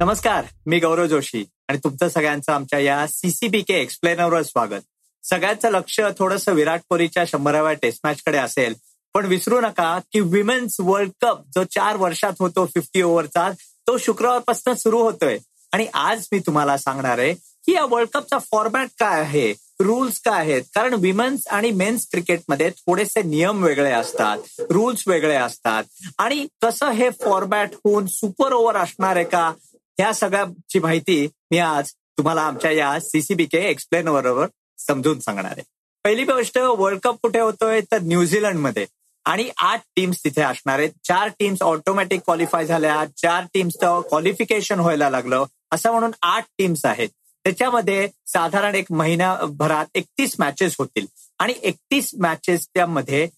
नमस्कार मी गौरव जोशी आणि तुमचं सगळ्यांचं आमच्या या सीसीबी के एक्सप्लेनरवर स्वागत. सगळ्यांचं लक्ष थोडंसं विराट कोहलीच्या शंभराव्या टेस्ट मॅच कडे असेल पण विसरू नका की विमेन्स वर्ल्ड कप जो चार वर्षात होतो फिफ्टी ओव्हरचा तो शुक्रवारपासून सुरू होतोय. आणि आज मी तुम्हाला सांगणार आहे की या वर्ल्ड कपचा फॉर्मॅट काय आहे रूल्स काय आहेत? कारण विमेन्स आणि मेन्स क्रिकेटमध्ये थोडेसे नियम वेगळे असतात रूल्स वेगळे असतात. आणि कसं हे फॉर्मॅट होऊन सुपर ओव्हर असणार आहे का? ह्या सगळ्याची माहिती मी आज तुम्हाला आमच्या या सीसीबीके एक्सप्लेन बरोबर समजून सांगणार आहे. पहिली गोष्ट वर्ल्ड कप कुठे होतोय? तर न्यूझीलंडमध्ये आणि आठ टीम्स तिथे असणार आहेत. चार टीम्स ऑटोमॅटिक क्वालिफाय झाल्या. चार टीम्सचं क्वालिफिकेशन व्हायला लागलं. असं म्हणून आठ टीम्स आहेत. त्याच्यामध्ये साधारण एक महिनाभरात एकतीस मॅचेस होतील. आणि एकतीस मॅचेस त्यामध्ये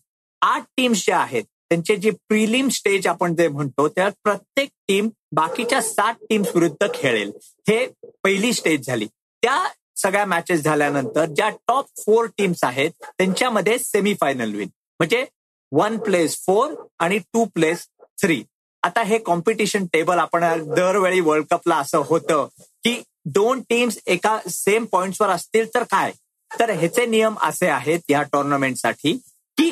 आठ टीम्स ज्या आहेत त्यांचे जे प्रिलिम स्टेज आपण जे म्हणतो त्यात प्रत्येक टीम बाकीच्या सात टीम्स विरुद्ध खेळेल. हे पहिली स्टेज झाली. त्या सगळ्या मॅचेस झाल्यानंतर ज्या टॉप फोर टीम्स आहेत त्यांच्यामध्ये सेमीफायनल विन म्हणजे वन प्लेस फोर आणि टू प्लेस थ्री आता हे कॉम्पिटिशन टेबल आपण दरवेळी वर्ल्ड कपला असं होतं की दोन टीम्स एका सेम पॉइंट्सवर असतील तर काय? तर ह्याचे नियम असे आहेत या टुर्नामेंटसाठी की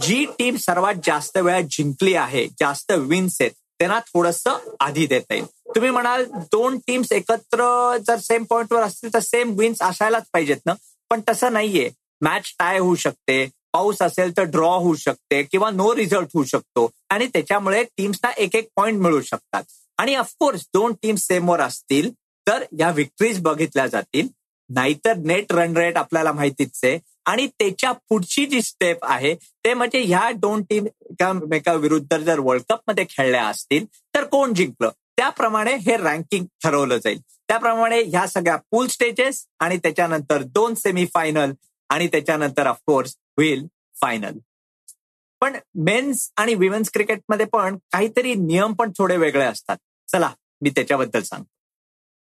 जी टीम सर्वात जास्त वेळा जिंकली आहे जास्त विन्स आहेत त्यांना थोडस आधी देता येईल. तुम्ही म्हणाल दोन टीम्स एकत्र जर सेम पॉइंटवर असतील तर सेम विन्स असायलाच पाहिजेत ना? पण तसं नाहीये. मॅच टाय होऊ शकते पाऊस असेल तर ड्रॉ होऊ शकते किंवा नो रिझल्ट होऊ शकतो. आणि त्याच्यामुळे टीम्सना एक एक पॉईंट मिळू शकतात. आणि ऑफकोर्स दोन टीम्स सेमवर असतील तर या विक्ट्रीज बघितल्या जातील. नाहीतर नेट रन रेट आपल्याला माहितीच आहे. आणि त्याच्या पुढची जी स्टेप आहे ते म्हणजे ह्या दोन टीम एकामेका विरुद्ध जर वर्ल्ड कपमध्ये खेळल्या असतील तर कोण जिंकलं? त्याप्रमाणे हे रँकिंग ठरवलं जाईल. त्याप्रमाणे ह्या सगळ्या पूल स्टेजेस आणि त्याच्यानंतर दोन सेमी फायनल आणि त्याच्यानंतर ऑफकोर्स होईल फायनल पण मेन्स आणि विमेन्स क्रिकेटमध्ये पण काहीतरी नियम पण थोडे वेगळे असतात. चला मी त्याच्याबद्दल सांगतो.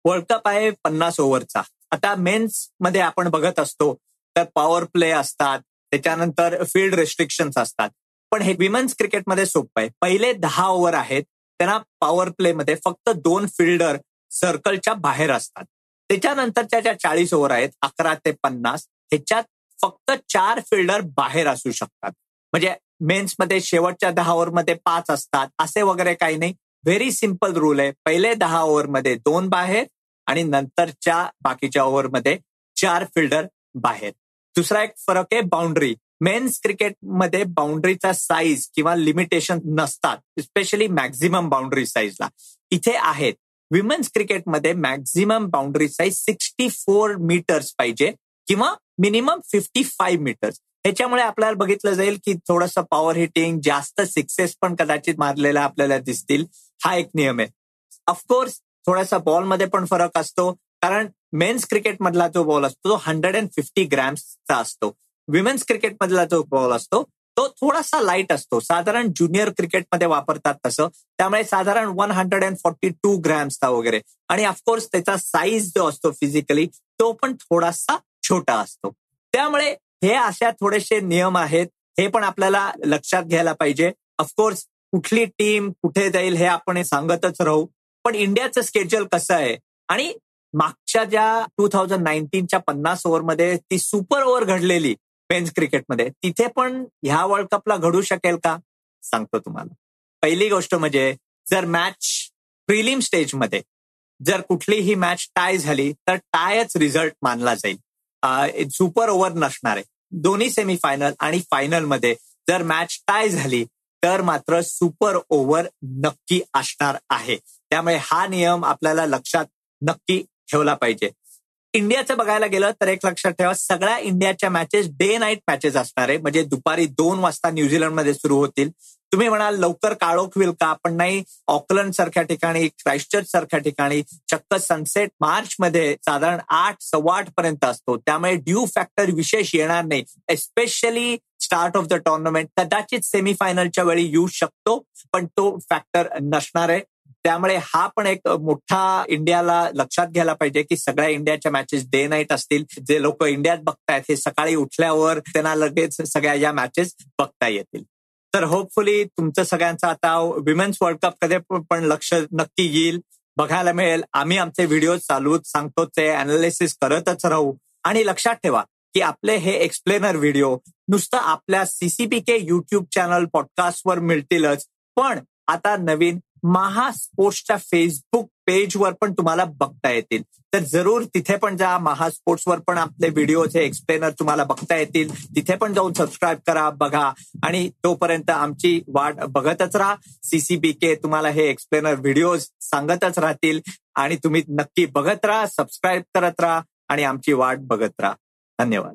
वर्ल्ड कप आहे पन्नास ओव्हरचा आता मेन्समध्ये आपण बघत असतो तर पॉवर प्ले असतात त्याच्यानंतर फील्ड रेस्ट्रिक्शन्स असतात. पण हे विमेन्स क्रिकेटमध्ये सोपं आहे. पहिले दहा ओव्हर आहेत त्यांना पॉवर प्लेमध्ये फक्त दोन फिल्डर सर्कलच्या बाहेर असतात. त्याच्यानंतरच्या ज्या चाळीस ओव्हर आहेत अकरा ते पन्नास ह्याच्यात फक्त चार फिल्डर बाहेर असू शकतात. म्हणजे मेन्समध्ये शेवटच्या दहा ओव्हरमध्ये पाच असतात असे वगैरे काही नाही. व्हेरी सिंपल रूल आहे. पहिले दहा ओव्हरमध्ये दोन बाहेर आणि नंतरच्या बाकीच्या ओव्हरमध्ये चार फिल्डर बाहेर. दुसरा एक फरक आहे बाउंड्री मेन्स क्रिकेटमध्ये बाउंड्रीचा साईज किंवा लिमिटेशन नसतात स्पेशली मॅक्झिमम बाउंड्री साईजला इथे आहेत. विमेन्स क्रिकेटमध्ये maximum boundary size sixty four metres पाहिजे किंवा मिनिमम फिफ्टी फाईव्ह मीटर्स ह्याच्यामुळे आपल्याला बघितलं जाईल की थोडंसं पॉवर हिटिंग जास्त सिक्सेस पण कदाचित मारलेला आपल्याला दिसतील. हा एक नियम आहे. ऑफकोर्स थोडासा बॉलमध्ये पण फरक असतो कारण मेन्स क्रिकेट मधला जो बॉल असतो तो हंड्रेड अँड फिफ्टी ग्रॅम्सचा असतो. विमेन्स क्रिकेट मधला जो बॉल असतो तो थोडासा लाइट असतो. साधारण ज्युनियर क्रिकेटमध्ये वापरतात तसं. त्यामुळे साधारण one hundred and forty two ग्रॅम्सचा वगैरे. आणि ऑफकोर्स त्याचा साईज जो असतो फिजिकली तो पण थोडासा छोटा असतो. त्यामुळे हे अशा थोडेसे नियम आहेत. हे पण आपल्याला लक्षात घ्यायला पाहिजे. ऑफकोर्स कुठली टीम कुठे जाईल हे आपण सांगतच राहू. पण इंडियाचं स्केड्युल कसं आहे? आणि मागच्या ज्या टू थाउजंड नाईन्टीनच्या पन्नास ओव्हरमध्ये ती सुपर ओव्हर घडलेली मेन्स क्रिकेटमध्ये तिथे पण ह्या वर्ल्ड कपला घडू शकेल का? सांगतो तुम्हाला. पहिली गोष्ट म्हणजे जर मॅच प्रिलिम स्टेजमध्ये जर कुठलीही मॅच टाय झाली तर टायच रिझल्ट मानला जाईल. सुपर ओव्हर नसणार. आहे दोन्ही सेमीफायनल आणि फायनलमध्ये जर मॅच टाय झाली तर मात्र सुपर ओव्हर नक्की असणार आहे. त्यामुळे हा नियम आपल्याला लक्षात नक्की ठेवला पाहिजे. इंडियाचं बघायला गेलं तर एक लक्षात ठेवा सगळ्या इंडियाच्या मॅचेस डे नाईट मॅचेस असणार आहे. म्हणजे दुपारी दोन वाजता न्यूझीलंडमध्ये सुरू होतील. तुम्ही म्हणाल लवकर काळोख होईल का? पण नाही ऑकलंड सारख्या ठिकाणी क्राईस्टचर्च सारख्या ठिकाणी चक्क सनसेट मार्च मध्ये साधारण आठ सव्वा आठ पर्यंत असतो. त्यामुळे ड्यू फॅक्टर विशेष येणार नाही. Especially start of the tournament कदाचित सेमीफायनलच्या वेळी येऊ शकतो पण तो फॅक्टर नसणार आहे. त्यामुळे हा पण एक मोठा इंडियाला लक्षात घ्यायला पाहिजे की सगळ्या इंडियाच्या मॅचेस डे नाईट असतील. जे लोक इंडियात बघतायत हे सकाळी उठल्यावर त्यांना लगेच सगळ्या या मॅचेस बघता येतील. तर होपफुली तुमचं सगळ्यांचं आता विमेन्स वर्ल्ड कपकडे पण लक्ष नक्की येईल. बघायला मिळेल. आम्ही आमचे व्हिडिओ चालू सांगतो ते अनालिसिस करतच राहू. आणि लक्षात ठेवा की आपले हे एक्सप्लेनर व्हिडिओ नुसतं आपल्या सीसीपीके युट्यूब चॅनल पॉडकास्टवर मिळतीलच. पण आता नवीन महा स्पोर्ट्सच्या फेसबुक पेजवर पण तुम्हाला बघता येतील. तर जरूर तिथे पण जा महा स्पोर्ट्सवर पण आपले व्हिडिओचे एक्सप्लेनर तुम्हाला बघता येतील तिथे पण जाऊन सबस्क्राईब करा बघा. आणि तोपर्यंत आमची वाट बघतच राहा. सीसीबीके तुम्हाला हे एक्सप्लेनर व्हिडिओ सांगतच राहतील. आणि तुम्ही नक्की बघत राहा सबस्क्राईब करत राहा आणि आमची वाट बघत राहा. धन्यवाद.